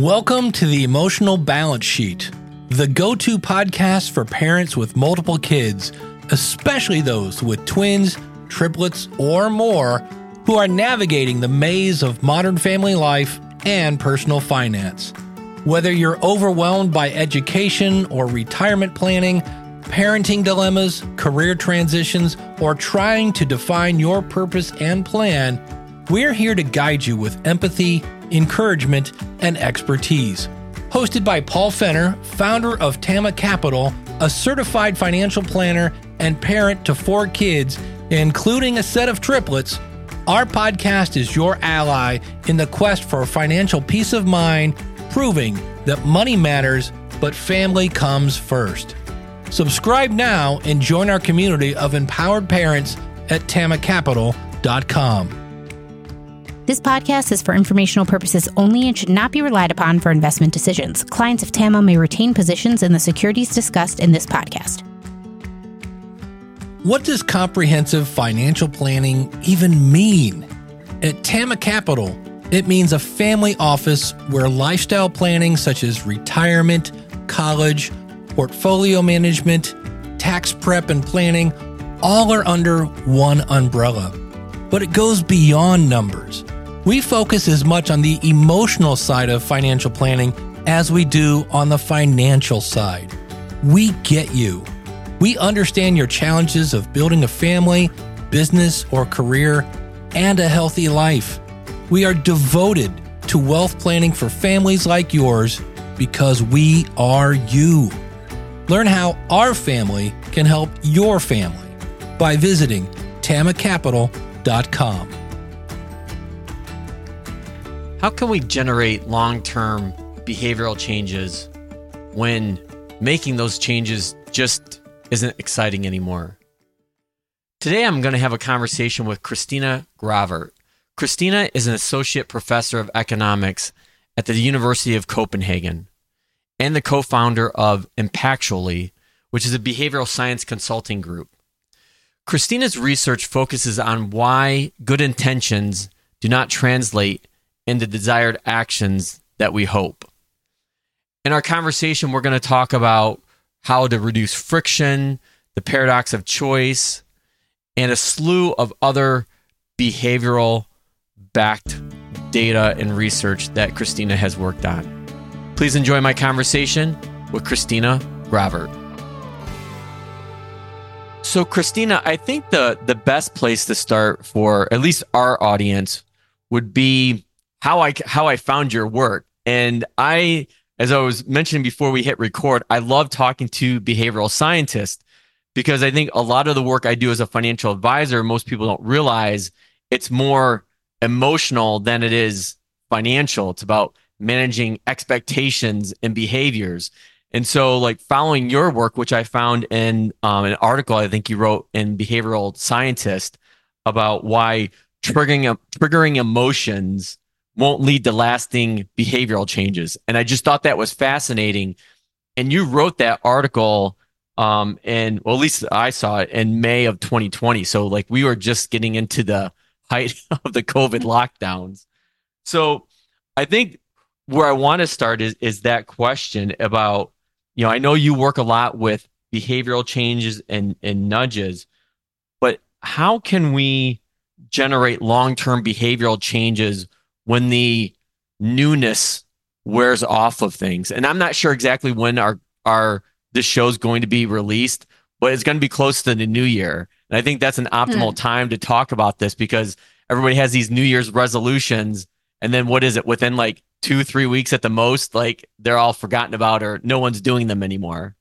Welcome to the Emotional Balance Sheet, the go to podcast for parents with multiple kids, especially those with twins, triplets, or more who are navigating the maze of modern family life and personal finance. Whether you're overwhelmed by education or retirement planning, parenting dilemmas, career transitions, or trying to define your purpose and plan, we're here to guide you with empathy, encouragement, and expertise. Hosted by Paul Fenner, founder of Tama Capital, a certified financial planner and parent to four kids, including a set of triplets, our podcast is your ally in the quest for financial peace of mind, proving that money matters, but family comes first. Subscribe now and join our community of empowered parents at tamacapital.com. This podcast is for informational purposes only and should not be relied upon for investment decisions. Clients of TAMA may retain positions in the securities discussed in this podcast. What does comprehensive financial planning even mean? At Tama Capital, it means a family office where lifestyle planning such as retirement, college, portfolio management, tax prep, and planning all are under one umbrella. But it goes beyond numbers. We focus as much on the emotional side of financial planning as we do on the financial side. We get you. We understand your challenges of building a family, business, or career, and a healthy life. We are devoted to wealth planning for families like yours because we are you. Learn how our family can help your family by visiting tamacapital.com. How can we generate long term behavioral changes when making those changes just isn't exciting anymore? Today, I'm going to have a conversation with Christina Gravert. Christina is an associate professor of economics at the University of Copenhagen and the co founder of Impactually, which is a behavioral science consulting group. Christina's research focuses on why good intentions do not translate and the desired actions that we hope. In our conversation, we're going to talk about how to reduce friction, the paradox of choice, and a slew of other behavioral backed data and research that Christina has worked on. Please enjoy my conversation with Christina Gravert. So, Christina, I think the the best place to start for at least our audience would be how I how I found your work. And I, as I was mentioning before we hit record, I love talking to behavioral scientists because I think a lot of the work I do as a financial advisor, most people don't realize it's more emotional than it is financial. It's about managing expectations and behaviors. And so, like following your work, which I found in um, an article I think you wrote in Behavioral Scientist about why triggering triggering emotions won't lead to lasting behavioral changes. And I just thought that was fascinating. And you wrote that article um and well at least I saw it in May of 2020. So like we were just getting into the height of the COVID lockdowns. So I think where I want to start is is that question about, you know, I know you work a lot with behavioral changes and, and nudges, but how can we generate long-term behavioral changes when the newness wears off of things. And I'm not sure exactly when our our this show's going to be released, but it's going to be close to the new year. And I think that's an optimal hmm. time to talk about this because everybody has these New Year's resolutions. And then what is it? Within like two, three weeks at the most, like they're all forgotten about or no one's doing them anymore.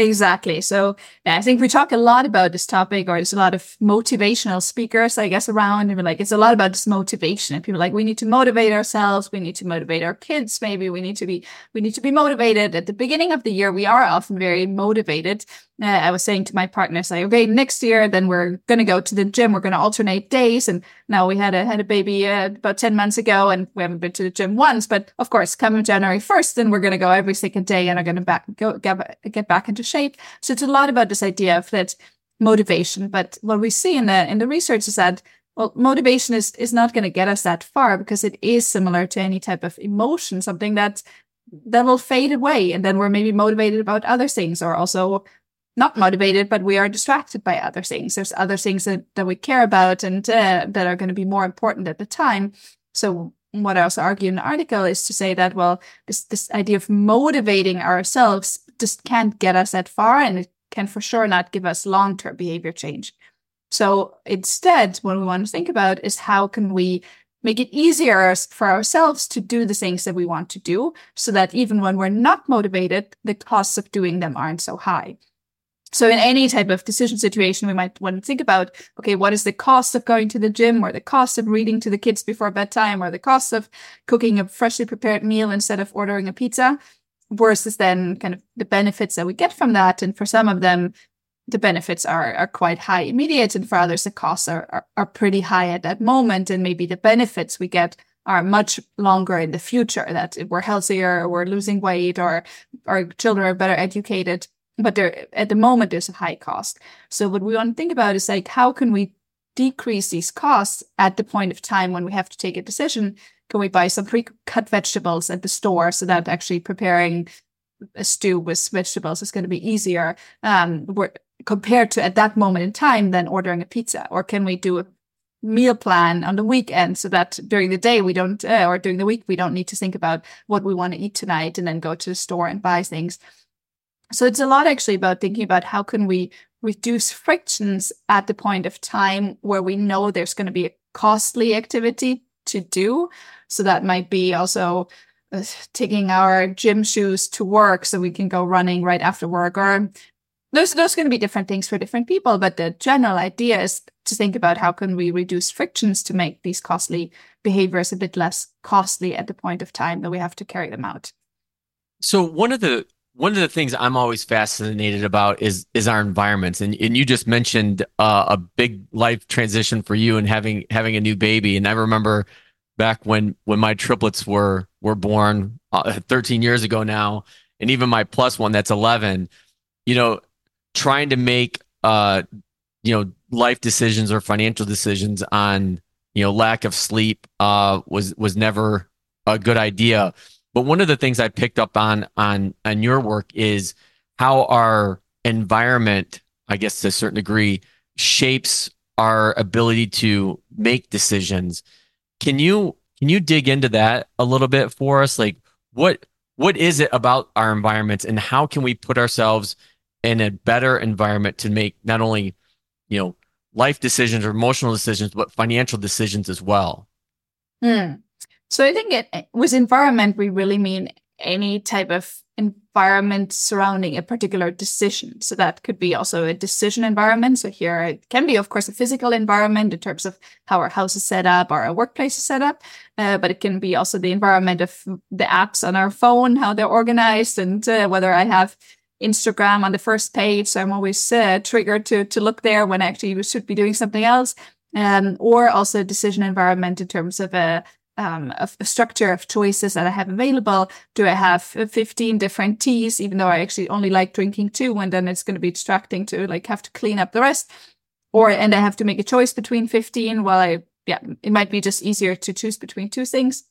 Exactly. So yeah, I think we talk a lot about this topic, or there's a lot of motivational speakers, I guess, around. And we're like, it's a lot about this motivation. And people like, we need to motivate ourselves. We need to motivate our kids. Maybe we need to be, we need to be motivated. At the beginning of the year, we are often very motivated. Uh, I was saying to my partners, like, okay, next year, then we're going to go to the gym. We're going to alternate days. And now we had a, had a baby uh, about 10 months ago and we haven't been to the gym once. But of course, coming January 1st, then we're going to go every second day and are going to back, go, get, get back into shape. So it's a lot about this idea of that motivation. But what we see in the, in the research is that well, motivation is, is not going to get us that far because it is similar to any type of emotion, something that that will fade away. And then we're maybe motivated about other things or also not motivated, but we are distracted by other things. There's other things that, that we care about and uh, that are going to be more important at the time. So what I also argue in the article is to say that, well, this, this idea of motivating ourselves just can't get us that far and it can for sure not give us long-term behavior change. So instead, what we want to think about is how can we make it easier for ourselves to do the things that we want to do so that even when we're not motivated, the costs of doing them aren't so high. So in any type of decision situation, we might want to think about, okay, what is the cost of going to the gym or the cost of reading to the kids before bedtime or the cost of cooking a freshly prepared meal instead of ordering a pizza versus then kind of the benefits that we get from that. And for some of them, the benefits are, are quite high immediate. And for others, the costs are, are, are pretty high at that moment. And maybe the benefits we get are much longer in the future that we're healthier, or we're losing weight or our children are better educated. But there, at the moment, there's a high cost. So what we want to think about is like, how can we decrease these costs at the point of time when we have to take a decision? Can we buy some pre-cut vegetables at the store so that actually preparing a stew with vegetables is going to be easier? Um, compared to at that moment in time than ordering a pizza? Or can we do a meal plan on the weekend so that during the day we don't, uh, or during the week, we don't need to think about what we want to eat tonight and then go to the store and buy things. So it's a lot actually about thinking about how can we reduce frictions at the point of time where we know there's going to be a costly activity to do. So that might be also uh, taking our gym shoes to work so we can go running right after work or those those going to be different things for different people but the general idea is to think about how can we reduce frictions to make these costly behaviors a bit less costly at the point of time that we have to carry them out so one of the one of the things I'm always fascinated about is is our environments, and and you just mentioned uh, a big life transition for you and having having a new baby. And I remember back when when my triplets were were born uh, 13 years ago now, and even my plus one that's 11. You know, trying to make uh you know life decisions or financial decisions on you know lack of sleep uh was was never a good idea but one of the things i picked up on on on your work is how our environment i guess to a certain degree shapes our ability to make decisions can you can you dig into that a little bit for us like what what is it about our environments and how can we put ourselves in a better environment to make not only, you know, life decisions or emotional decisions, but financial decisions as well. Hmm. So I think it, with environment, we really mean any type of environment surrounding a particular decision. So that could be also a decision environment. So here it can be, of course, a physical environment in terms of how our house is set up or our workplace is set up. Uh, but it can be also the environment of the apps on our phone, how they're organized and uh, whether I have Instagram on the first page. So I'm always uh, triggered to, to look there when actually we should be doing something else. Um, or also decision environment in terms of a, um, a, a, structure of choices that I have available. Do I have 15 different teas, even though I actually only like drinking two, and then it's going to be distracting to like have to clean up the rest. Or, and I have to make a choice between 15 while I, yeah, it might be just easier to choose between two things.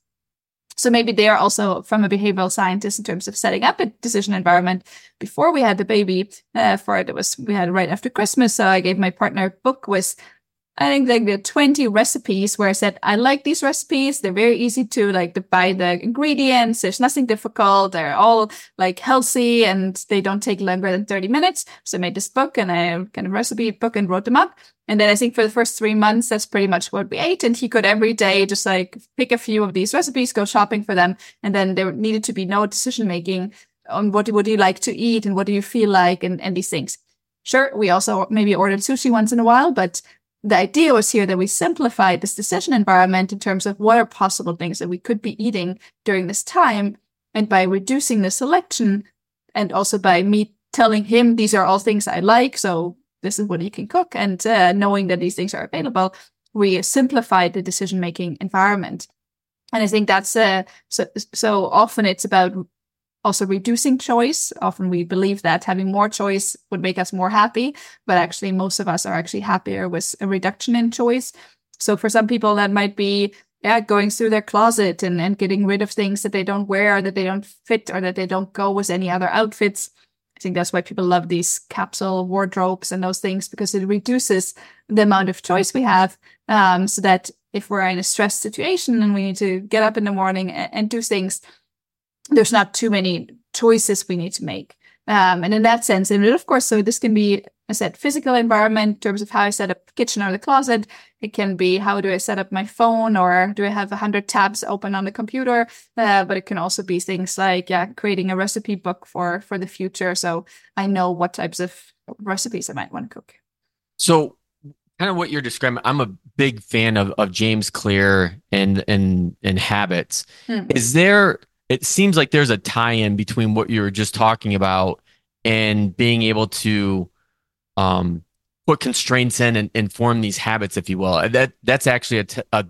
So maybe they are also from a behavioral scientist in terms of setting up a decision environment before we had the baby. Uh, for it, it was we had right after Christmas. So I gave my partner a book with I think like the 20 recipes where I said, I like these recipes. They're very easy to like to buy the ingredients. There's nothing difficult. They're all like healthy and they don't take longer than 30 minutes. So I made this book and I kind of recipe book and wrote them up. And then I think for the first three months, that's pretty much what we ate. And he could every day just like pick a few of these recipes, go shopping for them. And then there needed to be no decision making on what would you like to eat and what do you feel like and, and these things. Sure, we also maybe ordered sushi once in a while, but the idea was here that we simplified this decision environment in terms of what are possible things that we could be eating during this time. And by reducing the selection and also by me telling him these are all things I like. So this is what you can cook and uh, knowing that these things are available, we simplified the decision making environment. And I think that's uh, so, so often it's about also reducing choice. Often we believe that having more choice would make us more happy, but actually most of us are actually happier with a reduction in choice. So for some people, that might be yeah, going through their closet and, and getting rid of things that they don't wear, that they don't fit, or that they don't go with any other outfits. I think that's why people love these capsule wardrobes and those things because it reduces the amount of choice we have. Um, so that if we're in a stress situation and we need to get up in the morning and, and do things, there's not too many choices we need to make. Um, and in that sense, and of course, so this can be I said physical environment in terms of how I set up the kitchen or the closet. It can be how do I set up my phone or do I have a hundred tabs open on the computer? Uh, but it can also be things like yeah, creating a recipe book for for the future, so I know what types of recipes I might want to cook. So, kind of what you're describing, I'm a big fan of of James Clear and and and habits. Hmm. Is there? It seems like there's a tie-in between what you were just talking about and being able to um, put constraints in and, and form these habits, if you will. That that's actually a, t- a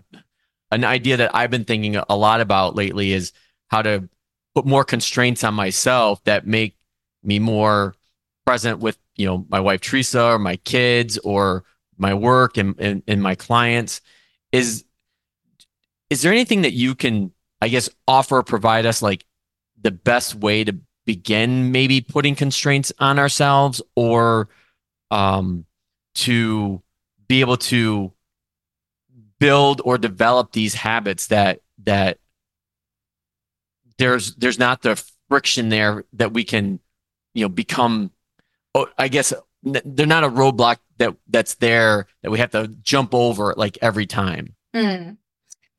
an idea that I've been thinking a lot about lately is how to put more constraints on myself that make me more present with you know my wife Teresa or my kids or my work and, and, and my clients. Is is there anything that you can I guess offer provide us like the best way to begin maybe putting constraints on ourselves or um, to be able to build or develop these habits that that there's there's not the friction there that we can you know become oh, i guess they're not a roadblock that that's there that we have to jump over like every time mm.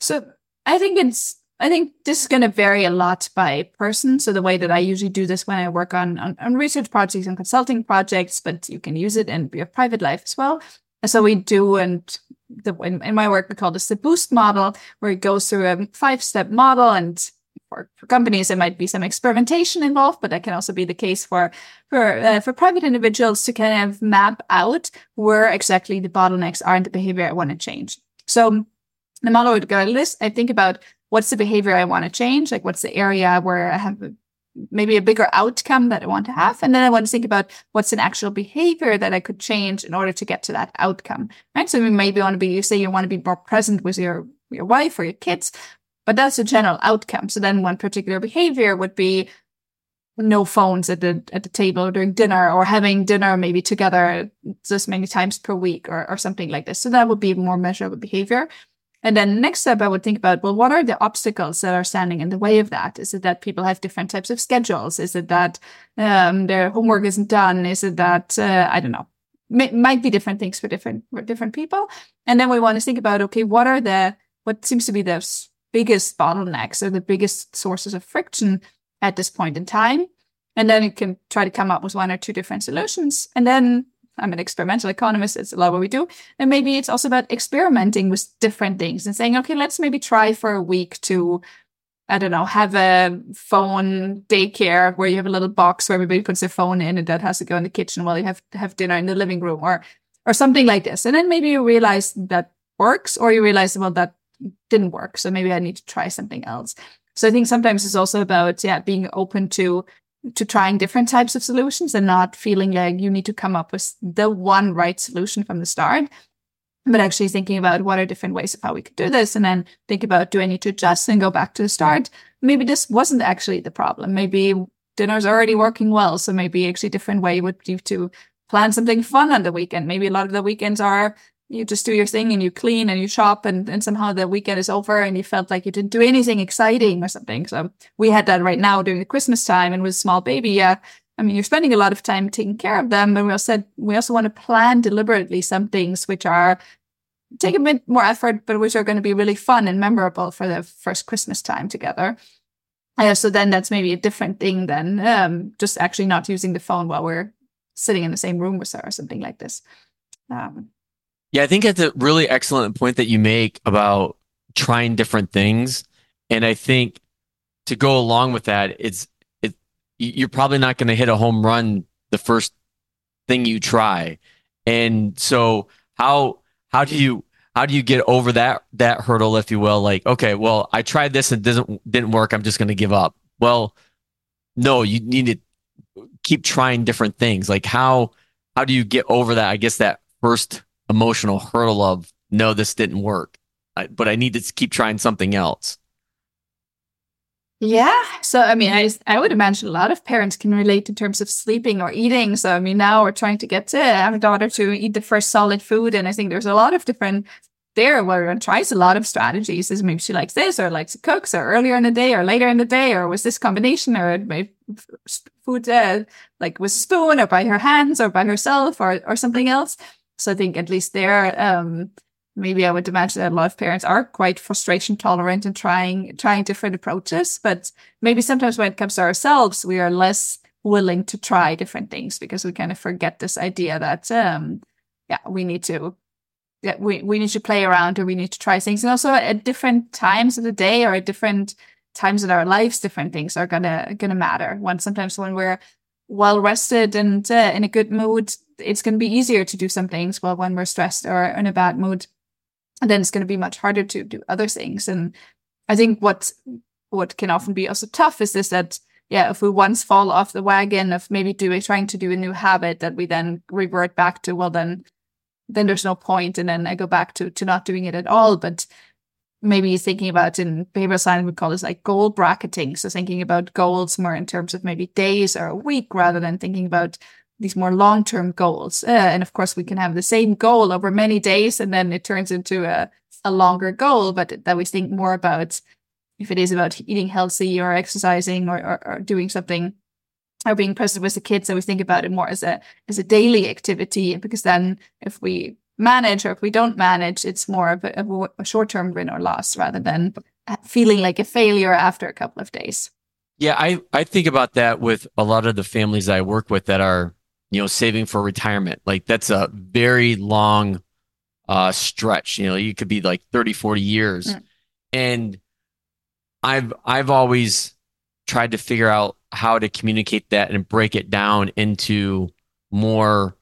so i think it's I think this is going to vary a lot by person. So the way that I usually do this when I work on, on, on research projects and consulting projects, but you can use it in your private life as well. And so we do, and the, in, in my work, we call this the boost model, where it goes through a five step model. And for, for companies, there might be some experimentation involved, but that can also be the case for, for, uh, for private individuals to kind of map out where exactly the bottlenecks are in the behavior I want to change. So the model would go like this. I think about what's the behavior I want to change? Like, what's the area where I have maybe a bigger outcome that I want to have? And then I want to think about what's an actual behavior that I could change in order to get to that outcome, right? So you maybe want to be, you say you want to be more present with your, your wife or your kids, but that's a general outcome. So then one particular behavior would be no phones at the at the table during dinner or having dinner maybe together this many times per week or, or something like this. So that would be more measurable behavior. And then next step, I would think about, well, what are the obstacles that are standing in the way of that? Is it that people have different types of schedules? Is it that um, their homework isn't done? Is it that, uh, I don't know, M- might be different things for different, for different people. And then we want to think about, okay, what are the, what seems to be the biggest bottlenecks or the biggest sources of friction at this point in time? And then you can try to come up with one or two different solutions. And then I'm an experimental economist. It's a lot what we do. And maybe it's also about experimenting with different things and saying, okay, let's maybe try for a week to, I don't know, have a phone daycare where you have a little box where everybody puts their phone in and that has to go in the kitchen while you have have dinner in the living room or, or something like this. And then maybe you realize that works or you realize, well, that didn't work. So maybe I need to try something else. So I think sometimes it's also about, yeah, being open to to trying different types of solutions and not feeling like you need to come up with the one right solution from the start but actually thinking about what are different ways of how we could do this and then think about do i need to adjust and go back to the start? Maybe this wasn't actually the problem. Maybe dinner's already working well so maybe actually a different way would be to plan something fun on the weekend. Maybe a lot of the weekends are you just do your thing and you clean and you shop and, and somehow the weekend is over and you felt like you didn't do anything exciting or something. So we had that right now during the Christmas time and with small baby. Yeah. I mean, you're spending a lot of time taking care of them, but we also said we also want to plan deliberately some things which are take a bit more effort, but which are going to be really fun and memorable for the first Christmas time together. Uh, so then that's maybe a different thing than um, just actually not using the phone while we're sitting in the same room with her or something like this. Um, yeah, I think that's a really excellent point that you make about trying different things. And I think to go along with that, it's it you're probably not going to hit a home run the first thing you try. And so how how do you how do you get over that that hurdle if you will like okay well i tried this and doesn't didn't work i'm just going to give up well no you need to keep trying different things like how how do you get over that i guess that first emotional hurdle of no, this didn't work, but I need to keep trying something else. Yeah. So, I mean, I, I would imagine a lot of parents can relate in terms of sleeping or eating. So, I mean, now we're trying to get to our daughter to eat the first solid food. And I think there's a lot of different there where everyone tries a lot of strategies. Is maybe she likes this or likes to cook, or earlier in the day or later in the day, or was this combination or maybe food uh, like with spoon or by her hands or by herself or, or something else. So I think at least there, um, maybe I would imagine that a lot of parents are quite frustration tolerant and trying trying different approaches. But maybe sometimes when it comes to ourselves, we are less willing to try different things because we kind of forget this idea that um yeah, we need to yeah, we, we need to play around or we need to try things. And also at different times of the day or at different times in our lives, different things are gonna gonna matter. When sometimes when we're well rested and uh, in a good mood, it's gonna be easier to do some things. While when we're stressed or in a bad mood, and then it's going to be much harder to do other things. And I think what what can often be also tough is this that yeah, if we once fall off the wagon of maybe doing trying to do a new habit, that we then revert back to well then then there's no point, and then I go back to to not doing it at all. But maybe thinking about in behavioral science we call this like goal bracketing. So thinking about goals more in terms of maybe days or a week rather than thinking about these more long-term goals. Uh, and of course, we can have the same goal over many days, and then it turns into a, a longer goal. But that we think more about if it is about eating healthy or exercising or, or, or doing something or being present with the kids, so we think about it more as a as a daily activity. Because then, if we manage or if we don't manage, it's more of a, of a short-term win or loss rather than feeling like a failure after a couple of days. Yeah, I, I think about that with a lot of the families I work with that are you know, saving for retirement. Like that's a very long uh, stretch. You know, you could be like 30, 40 years. Mm. And I've I've always tried to figure out how to communicate that and break it down into more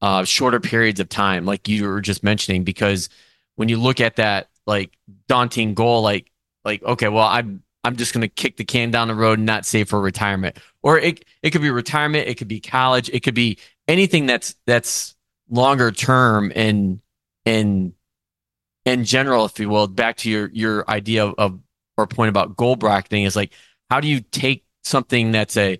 uh, shorter periods of time, like you were just mentioning, because when you look at that like daunting goal, like like okay, well I'm I'm just going to kick the can down the road and not save for retirement. Or it it could be retirement, it could be college, it could be anything that's that's longer term and in in general, if you will. Back to your your idea of, of or point about goal bracketing is like how do you take something that's a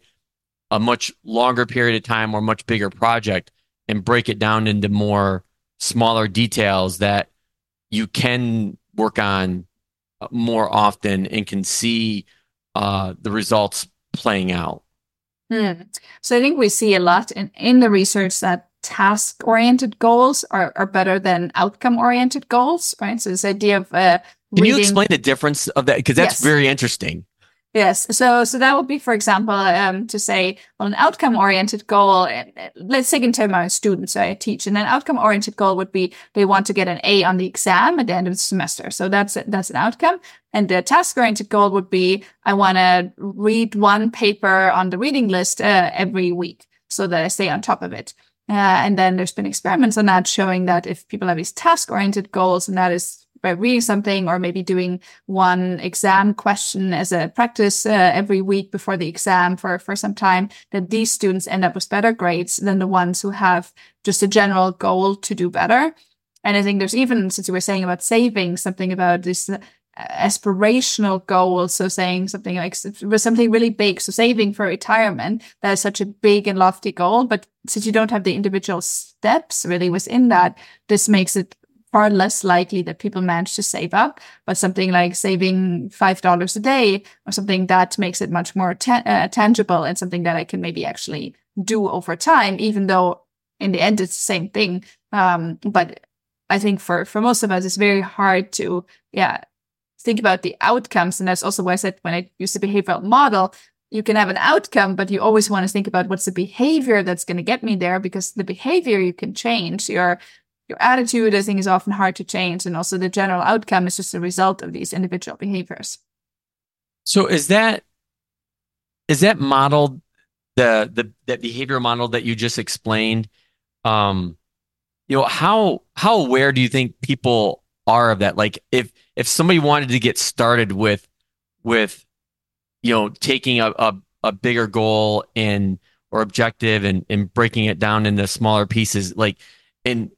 a much longer period of time or much bigger project and break it down into more smaller details that you can work on more often and can see uh, the results playing out. Hmm. So I think we see a lot in, in the research that task oriented goals are, are better than outcome oriented goals, right? So this idea of uh, can reading... you explain the difference of that? Because that's yes. very interesting. Yes. So, so that would be, for example, um, to say, well, an outcome oriented goal, uh, let's take into my students so I teach, and an outcome oriented goal would be they want to get an A on the exam at the end of the semester. So that's, that's an outcome. And the task oriented goal would be, I want to read one paper on the reading list uh, every week so that I stay on top of it. Uh, and then there's been experiments on that showing that if people have these task oriented goals, and that is by reading something or maybe doing one exam question as a practice uh, every week before the exam for, for some time, that these students end up with better grades than the ones who have just a general goal to do better. And I think there's even, since you were saying about saving, something about this uh, aspirational goal. So saying something like something really big. So saving for retirement, that is such a big and lofty goal. But since you don't have the individual steps really within that, this makes it far less likely that people manage to save up, but something like saving $5 a day or something that makes it much more ta- uh, tangible and something that I can maybe actually do over time, even though in the end it's the same thing. Um, but I think for, for most of us, it's very hard to, yeah, think about the outcomes. And that's also why I said when I use the behavioral model, you can have an outcome, but you always want to think about what's the behavior that's going to get me there because the behavior you can change. Your your attitude, I think, is often hard to change. And also the general outcome is just a result of these individual behaviors. So is that is that modeled the the that behavioral model that you just explained? Um, you know, how how aware do you think people are of that? Like if if somebody wanted to get started with with you know taking a, a, a bigger goal and or objective and, and breaking it down into smaller pieces, like and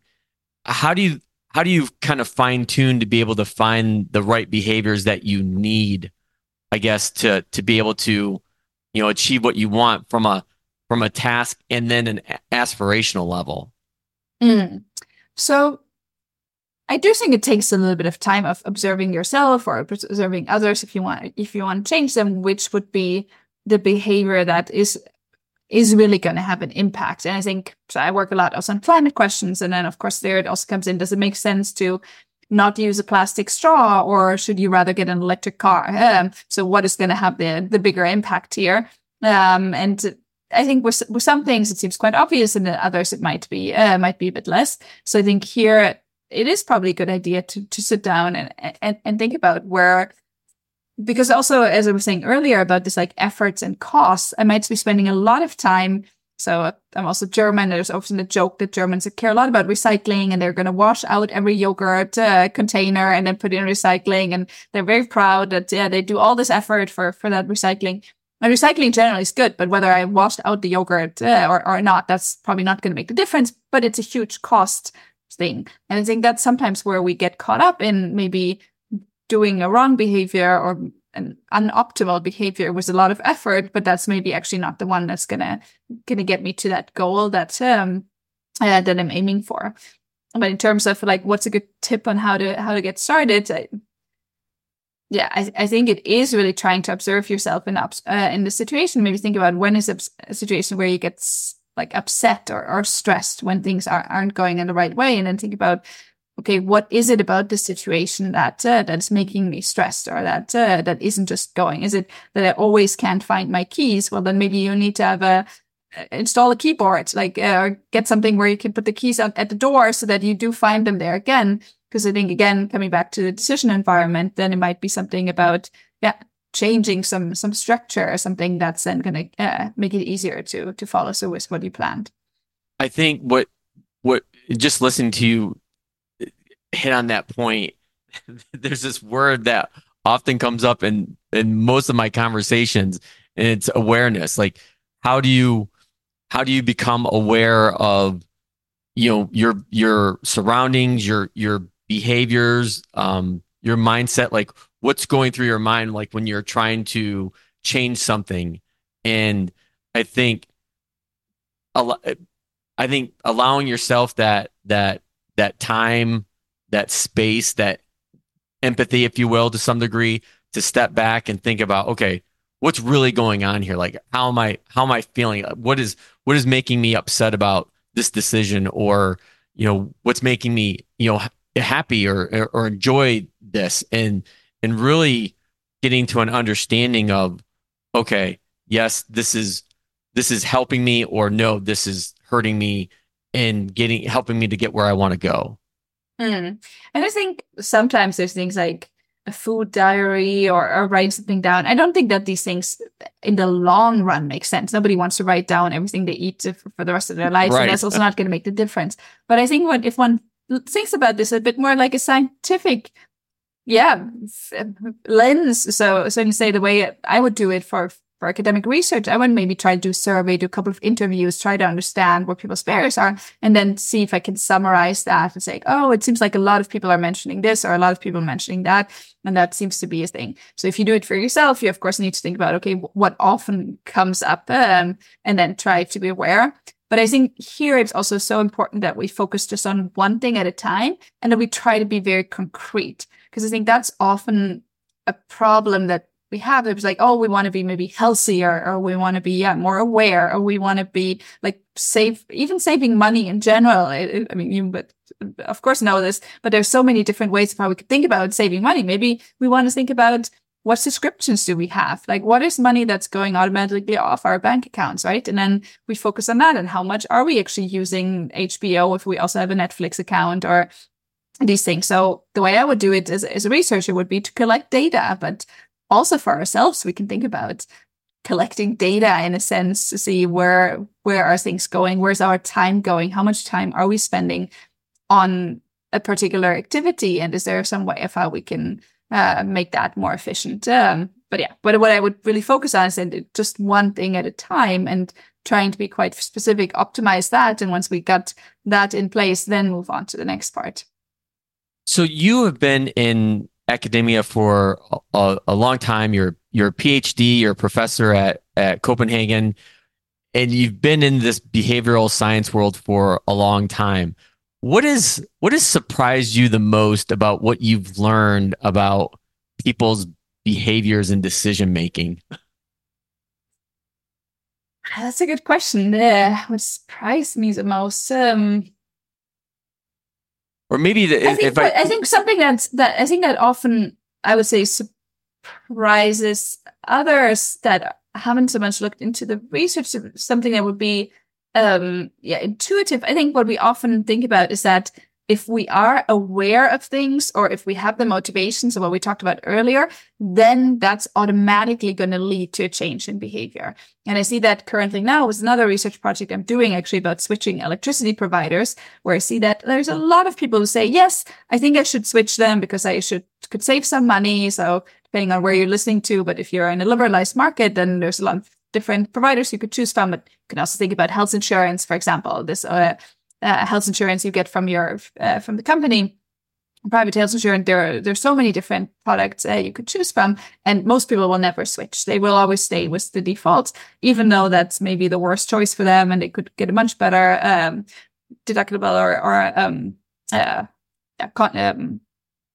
how do you how do you kind of fine tune to be able to find the right behaviors that you need, I guess, to to be able to, you know, achieve what you want from a from a task and then an aspirational level? Mm. So I do think it takes a little bit of time of observing yourself or observing others if you want if you want to change them, which would be the behavior that is is really going to have an impact. And I think so I work a lot also on climate questions, and then of course there it also comes in: does it make sense to not use a plastic straw, or should you rather get an electric car? Um, so what is going to have the the bigger impact here? Um, and I think with with some things it seems quite obvious, and others it might be uh, might be a bit less. So I think here it is probably a good idea to to sit down and and, and think about where because also as I was saying earlier about this like efforts and costs, I might be spending a lot of time. So I'm also German. There's often a joke that Germans care a lot about recycling and they're going to wash out every yogurt uh, container and then put in recycling. And they're very proud that yeah, they do all this effort for, for that recycling. And recycling generally is good, but whether I washed out the yogurt uh, or, or not, that's probably not going to make the difference, but it's a huge cost thing. And I think that's sometimes where we get caught up in maybe doing a wrong behavior or an unoptimal behavior with a lot of effort, but that's maybe actually not the one that's gonna gonna get me to that goal that um uh, that I'm aiming for. But in terms of like what's a good tip on how to how to get started, I, yeah, I, I think it is really trying to observe yourself in uh, in the situation. Maybe think about when is a, a situation where you get like upset or, or stressed when things are, aren't going in the right way and then think about okay what is it about the situation that uh, that's making me stressed or that uh, that isn't just going? Is it that i always can't find my keys? Well then maybe you need to have a uh, install a keyboard like uh, or get something where you can put the keys out at the door so that you do find them there again. Because i think again coming back to the decision environment then it might be something about yeah changing some some structure or something that's then going to uh, make it easier to to follow through with what you planned. I think what what just listening to you hit on that point. There's this word that often comes up in in most of my conversations, and it's awareness. Like, how do you how do you become aware of you know your your surroundings, your your behaviors, um, your mindset? Like, what's going through your mind like when you're trying to change something and i think a lot. i think allowing yourself that that that time that space that empathy if you will to some degree to step back and think about okay what's really going on here? Like how am i how am i feeling? What is what is making me upset about this decision? Or you know what's making me you know happy or or, enjoy this? And and really getting to an understanding of okay yes this is this is helping me or no this is hurting me and getting helping me to get where i want to go mm. and i think sometimes there's things like a food diary or, or write something down i don't think that these things in the long run make sense nobody wants to write down everything they eat for, for the rest of their life right. and that's also not going to make the difference but i think what if one thinks about this a bit more like a scientific yeah lens so so you say the way i would do it for for academic research. I would maybe try to do a survey do a couple of interviews try to understand what people's barriers are and then see if i can summarize that and say oh it seems like a lot of people are mentioning this or a lot of people mentioning that and that seems to be a thing. So if you do it for yourself you of course need to think about okay what often comes up um, and then try to be aware. But I think here it's also so important that we focus just on one thing at a time and that we try to be very concrete because I think that's often a problem that we have. It's like, oh, we want to be maybe healthier or we want to be yeah, more aware or we want to be like save, even saving money in general. I, I mean, you but of course know this, but there's so many different ways of how we could think about saving money. Maybe we want to think about what subscriptions do we have? Like, what is money that's going automatically off our bank accounts, right? And then we focus on that and how much are we actually using HBO if we also have a Netflix account or these things. So the way I would do it as, as a researcher would be to collect data, but also for ourselves, we can think about collecting data in a sense to see where where are things going, where's our time going, how much time are we spending on a particular activity, and is there some way of how we can uh, make that more efficient? Um, but yeah, but what I would really focus on is just one thing at a time and trying to be quite specific, optimize that, and once we got that in place, then move on to the next part. So you have been in academia for a, a, long time. You're you're a PhD, you're a professor at at Copenhagen, and you've been in this behavioral science world for a long time. What is what has surprised you the most about what you've learned about people's behaviors and decision making? That's a good question. Yeah, what surprised me the most? Um, or maybe the, I think, I, I think something that's that I think that often I would say surprises others that haven't so much looked into the research. Something that would be um yeah intuitive. I think what we often think about is that if we are aware of things or if we have the motivations of what we talked about earlier, then that's automatically going to lead to a change in behavior. And I see that currently now with another research project I'm doing actually about switching electricity providers, where I see that there's a lot of people who say, yes, I think I should switch them because I should could save some money. So depending on where you're listening to, but if you're in a liberalized market, then there's a lot of different providers you could choose from. But you can also think about health insurance, for example. This uh, uh, health insurance you get from your uh, from the company private health insurance there are there's so many different products uh, you could choose from and most people will never switch they will always stay with the default even though that's maybe the worst choice for them and they could get a much better um, deductible or or um, uh, um,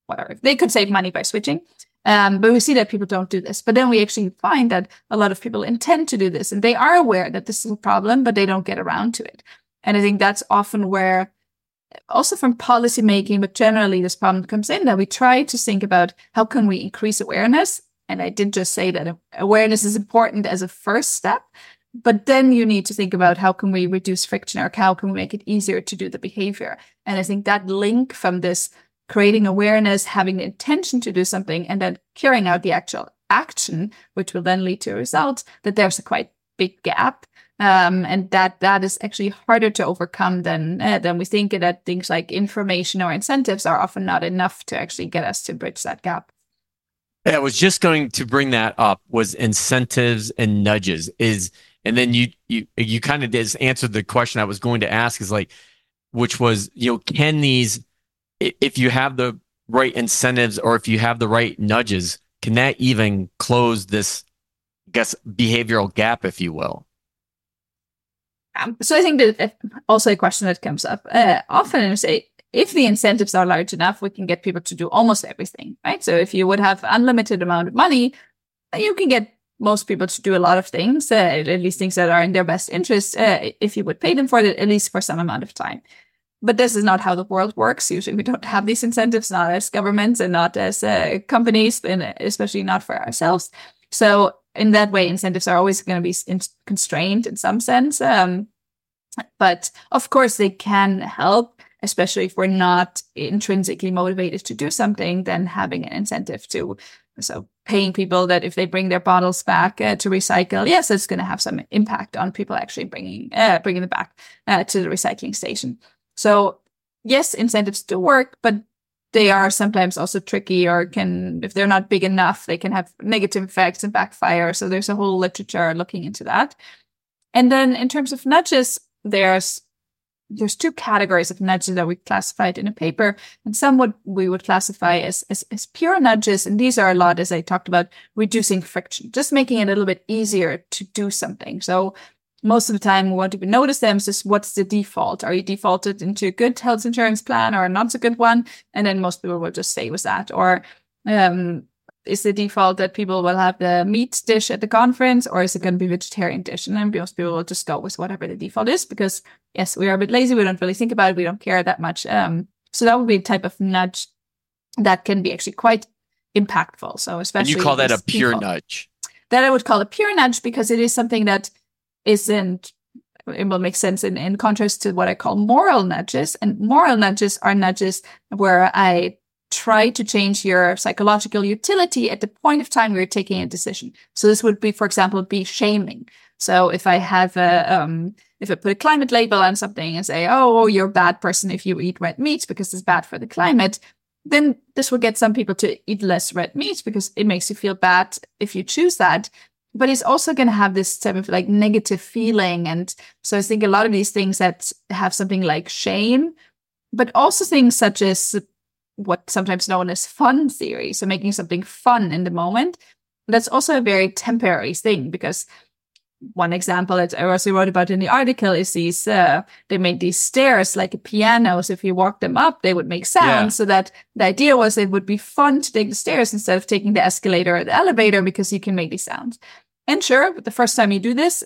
whatever they could save money by switching um, but we see that people don't do this. But then we actually find that a lot of people intend to do this and they are aware that this is a problem, but they don't get around to it. And I think that's often where also from policy making, but generally this problem comes in that we try to think about how can we increase awareness. And I did just say that awareness is important as a first step, but then you need to think about how can we reduce friction or how can we make it easier to do the behavior. And I think that link from this creating awareness, having the intention to do something, and then carrying out the actual action, which will then lead to a result, that there's a quite big gap um, and that that is actually harder to overcome than uh, than we think. That things like information or incentives are often not enough to actually get us to bridge that gap. Yeah, I was just going to bring that up. Was incentives and nudges is, and then you you you kind of just answered the question I was going to ask is like, which was you know can these if you have the right incentives or if you have the right nudges, can that even close this, I guess, behavioral gap, if you will? So I think that also a question that comes up uh, often is say if the incentives are large enough, we can get people to do almost everything, right? So if you would have unlimited amount of money, you can get most people to do a lot of things, uh, at least things that are in their best interest, uh, if you would pay them for it, at least for some amount of time. But this is not how the world works. Usually we don't have these incentives, not as governments and not as uh, companies, and especially not for ourselves. So in that way, incentives are always going to be in- constrained in some sense. Um, but of course, they can help, especially if we're not intrinsically motivated to do something, then having an incentive to. So paying people that if they bring their bottles back uh, to recycle, yes, it's going to have some impact on people actually bringing uh, bringing them back uh, to the recycling station. So yes, incentives do work, but they are sometimes also tricky or can, if they're not big enough, they can have negative effects and backfire. So there's a whole literature looking into that. And then in terms of nudges, there's there's two categories of nudges that we classified in a paper, and some would we would classify as, as, as pure nudges, and these are a lot, as I talked about, reducing friction, just making it a little bit easier to do something. So most of the time, what we notice them is just what's the default? Are you defaulted into a good health insurance plan or not so good one? And then most people will just stay with that. Or um, is the default that people will have the meat dish at the conference, or is it going to be vegetarian dish? And then most people will just go with whatever the default is because yes, we are a bit lazy. We don't really think about it. We don't care that much. Um, so that would be a type of nudge that can be actually quite impactful. So especially and you call that a pure default. nudge. That I would call a pure nudge because it is something that isn't it will make sense in, in contrast to what I call moral nudges. And moral nudges are nudges where I try to change your psychological utility at the point of time you're taking a decision. So this would be, for example, be shaming. So if I have a, um, if I put a climate label on something and say, oh, you're a bad person if you eat red meat because it's bad for the climate, then this will get some people to eat less red meat because it makes you feel bad if you choose that but it's also going to have this type of like negative mm-hmm. feeling. And so I think a lot of these things that have something like shame, but also things such as what sometimes known as fun theory. So making something fun in the moment. That's also a very temporary thing because one example that I also wrote about in the article is these, uh, they made these stairs like a piano. So if you walk them up, they would make sounds. Yeah. So that the idea was it would be fun to take the stairs instead of taking the escalator or the elevator because you can make these sounds. And sure, the first time you do this,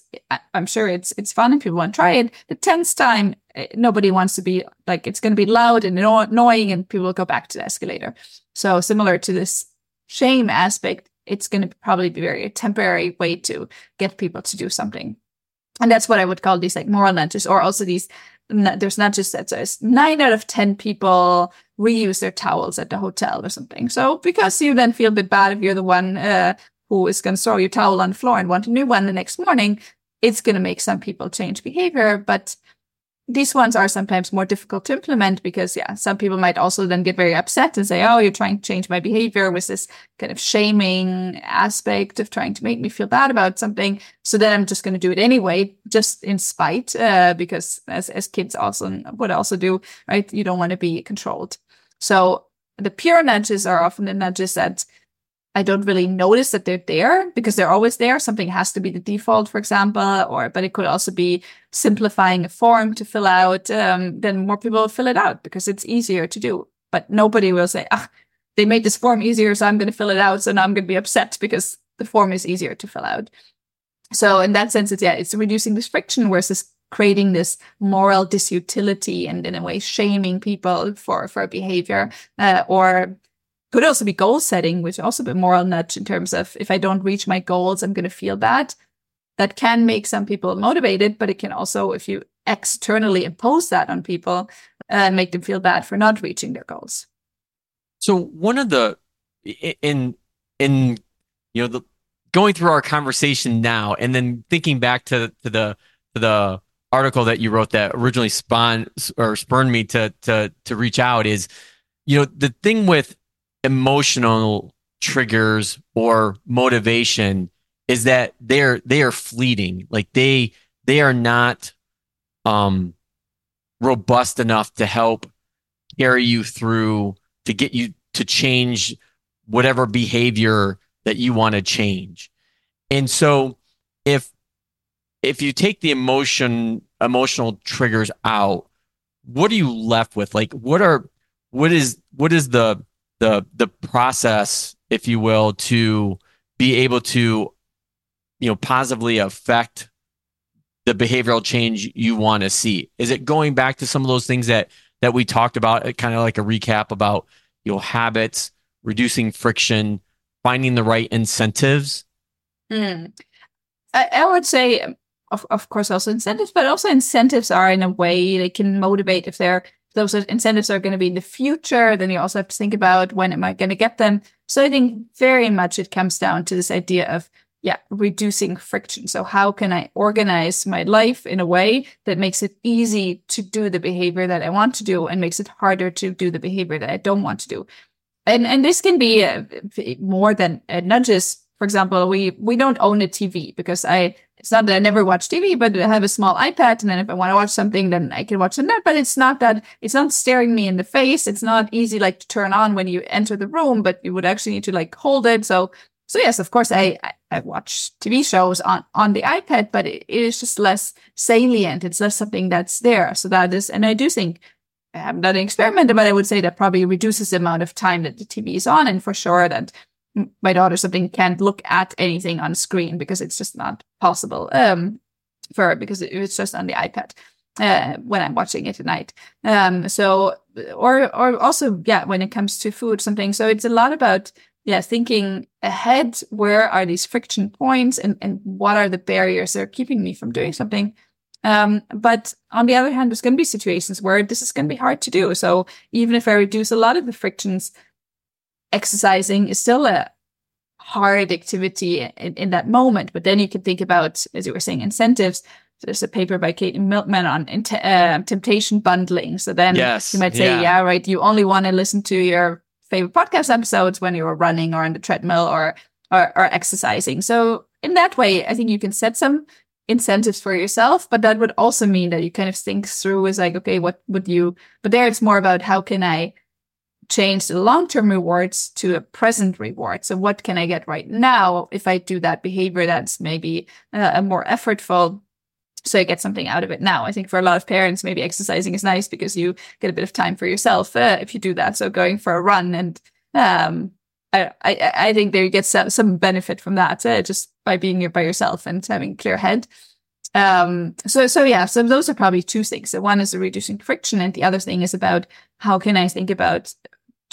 I'm sure it's it's fun and people want to try it. The tenth time, eh, nobody wants to be like it's going to be loud and annoying, and people will go back to the escalator. So similar to this shame aspect, it's going to probably be very temporary way to get people to do something. And that's what I would call these like moral nudges, or also these. There's not just that. So it's nine out of ten people reuse their towels at the hotel or something. So because you then feel a bit bad if you're the one uh, who is going to throw your towel on the floor and want a new one the next morning, it's going to make some people change behavior. But these ones are sometimes more difficult to implement because, yeah, some people might also then get very upset and say, Oh, you're trying to change my behavior with this kind of shaming aspect of trying to make me feel bad about something. So then I'm just going to do it anyway, just in spite, uh, because as, as kids also would also do, right? You don't want to be controlled. So the pure nudges are often the nudges that I don't really notice that they're there because they're always there. Something has to be the default, for example, or, but it could also be simplifying a form to fill out. Um, then more people will fill it out because it's easier to do. But nobody will say, ah, they made this form easier. So I'm going to fill it out. So now I'm going to be upset because the form is easier to fill out. So in that sense, it's, yeah, it's reducing this friction versus creating this moral disutility and in a way shaming people for, for behavior, uh, or could also be goal setting, which also a moral nudge in terms of if I don't reach my goals, I'm going to feel bad. That can make some people motivated, but it can also, if you externally impose that on people, uh, make them feel bad for not reaching their goals. So one of the in in you know the going through our conversation now and then thinking back to to the to the article that you wrote that originally spawned or spurned me to to to reach out is you know the thing with emotional triggers or motivation is that they're they are fleeting. Like they they are not um robust enough to help carry you through to get you to change whatever behavior that you want to change. And so if if you take the emotion emotional triggers out what are you left with? Like what are what is what is the the the process, if you will, to be able to, you know, positively affect the behavioral change you want to see? Is it going back to some of those things that that we talked about, uh, kind of like a recap about you know habits, reducing friction, finding the right incentives? Mm. I, I would say, of, of course, also incentives, but also incentives are in a way they can motivate if they're those incentives are going to be in the future, then you also have to think about when am I going to get them. So I think very much it comes down to this idea of, yeah, reducing friction. So how can I organize my life in a way that makes it easy to do the behavior that I want to do and makes it harder to do the behavior that I don't want to do? And, and this can be uh, more than uh, nudges. For example, we, we don't own a TV because I it's not that I never watch TV, but I have a small iPad. And then if I want to watch something, then I can watch on that. But it's not that, it's not staring me in the face. It's not easy like to turn on when you enter the room, but you would actually need to like hold it. So, so yes, of course, I, I, I watch TV shows on, on the iPad, but it, it is just less salient. It's less something that's there. So that is, and I do think I haven't done an experiment, but I would say that probably reduces the amount of time that the TV is on. And for sure that my daughter something can't look at anything on screen because it's just not possible um, for her because it's just on the iPad uh, when I'm watching it at night. Um, so, or or also, yeah, when it comes to food, something. So it's a lot about yeah thinking ahead. Where are these friction points, and and what are the barriers that are keeping me from doing something? Um, but on the other hand, there's going to be situations where this is going to be hard to do. So even if I reduce a lot of the frictions, exercising is still a hard activity in, in that moment. But then you can think about, as you were saying, incentives. There's a paper by Kate Milkman on uh, temptation bundling. So then yes, you might say, yeah. yeah, right, you only want to listen to your favorite podcast episodes when you're running or on the treadmill or, or, or exercising. So in that way, I think you can set some incentives for yourself, but that would also mean that you kind of think through is like, okay, what would you, but there it's more about how can I change the long-term rewards to a present reward. So what can I get right now if I do that behavior that's maybe uh, a more effortful so you get something out of it now. I think for a lot of parents, maybe exercising is nice because you get a bit of time for yourself uh, if you do that. So going for a run and um, I, I, I think there you get some, some benefit from that uh, just by being here by yourself and having clear head. Um, so, so yeah, so those are probably two things. So one is reducing friction and the other thing is about how can I think about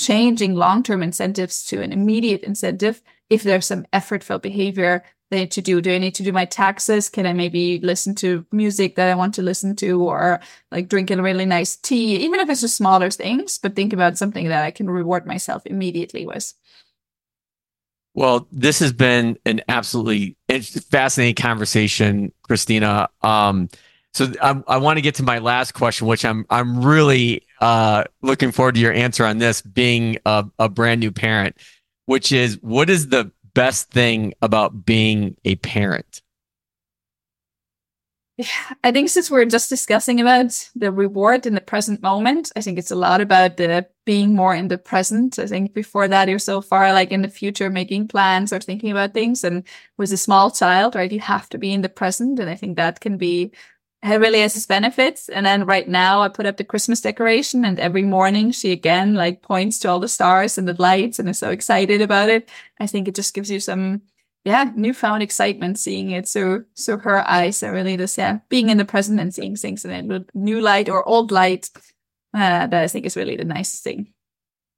changing long-term incentives to an immediate incentive if there's some effortful behavior I need to do. Do I need to do my taxes? Can I maybe listen to music that I want to listen to or like drink a really nice tea, even if it's just smaller things, but think about something that I can reward myself immediately with. Well, this has been an absolutely fascinating conversation, Christina. Um, so I, I want to get to my last question, which I'm I'm really uh, looking forward to your answer on this, being a, a brand new parent, which is what is the best thing about being a parent? Yeah, I think since we're just discussing about the reward in the present moment, I think it's a lot about the being more in the present. I think before that, you're so far like in the future, making plans or thinking about things. And with a small child, right, you have to be in the present. And I think that can be it really has its benefits. And then right now I put up the Christmas decoration and every morning she again like points to all the stars and the lights and is so excited about it. I think it just gives you some, yeah, newfound excitement seeing it. So, so her eyes are really just, yeah, being in the present and seeing things in a new light or old light. Uh, that I think is really the nicest thing.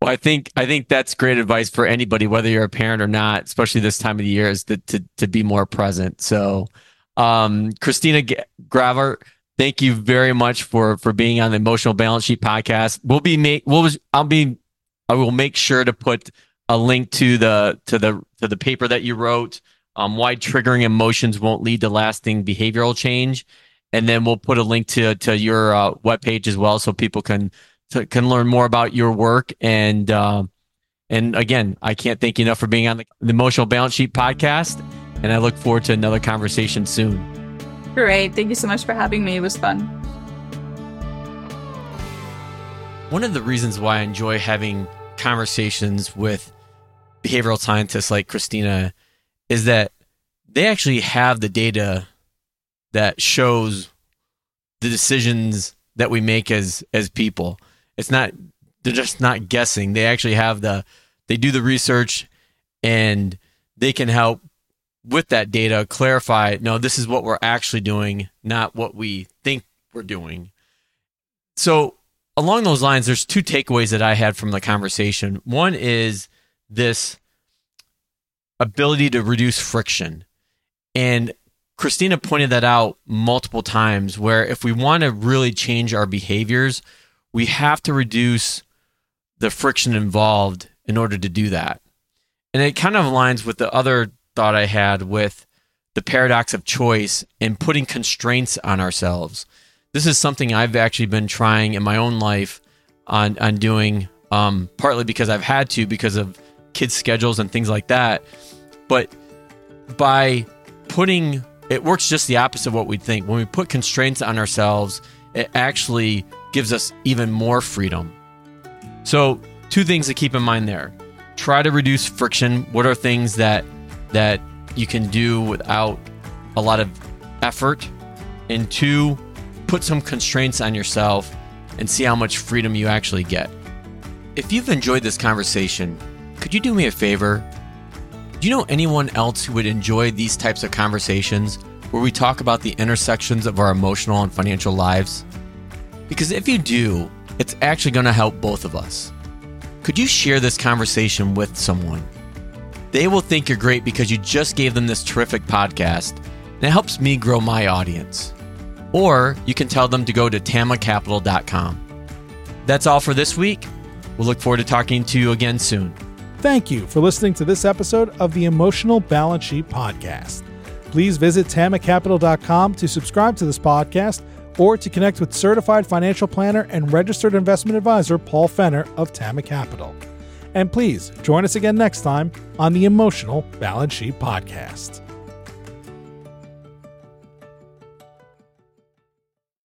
Well, I think I think that's great advice for anybody, whether you're a parent or not, especially this time of the year, is to to, to be more present. So, um, Christina Gravert, thank you very much for for being on the Emotional Balance Sheet podcast. We'll be make we'll I'll be I will make sure to put a link to the to the to the paper that you wrote. Um, why triggering emotions won't lead to lasting behavioral change, and then we'll put a link to to your uh, webpage as well, so people can to, can learn more about your work and. Uh, and again, I can't thank you enough for being on the, the Emotional Balance Sheet podcast and I look forward to another conversation soon. Great. Thank you so much for having me. It was fun. One of the reasons why I enjoy having conversations with behavioral scientists like Christina is that they actually have the data that shows the decisions that we make as as people. It's not they're just not guessing. They actually have the they do the research and they can help with that data clarify no this is what we're actually doing not what we think we're doing. So along those lines there's two takeaways that i had from the conversation. One is this ability to reduce friction. And christina pointed that out multiple times where if we want to really change our behaviors we have to reduce the friction involved in order to do that. And it kind of aligns with the other thought I had with the paradox of choice and putting constraints on ourselves. This is something I've actually been trying in my own life on on doing, um, partly because I've had to because of kids' schedules and things like that. But by putting it works just the opposite of what we think. When we put constraints on ourselves, it actually gives us even more freedom. So, two things to keep in mind there. Try to reduce friction. What are things that that you can do without a lot of effort. And two, put some constraints on yourself and see how much freedom you actually get. If you've enjoyed this conversation, could you do me a favor? Do you know anyone else who would enjoy these types of conversations where we talk about the intersections of our emotional and financial lives? Because if you do, it's actually going to help both of us. Could you share this conversation with someone? They will think you're great because you just gave them this terrific podcast, and it helps me grow my audience. Or you can tell them to go to tamacapital.com. That's all for this week. We'll look forward to talking to you again soon. Thank you for listening to this episode of the Emotional Balance Sheet Podcast. Please visit tamacapital.com to subscribe to this podcast or to connect with certified financial planner and registered investment advisor Paul Fenner of Tama Capital. And please join us again next time on the Emotional Balance Sheet Podcast.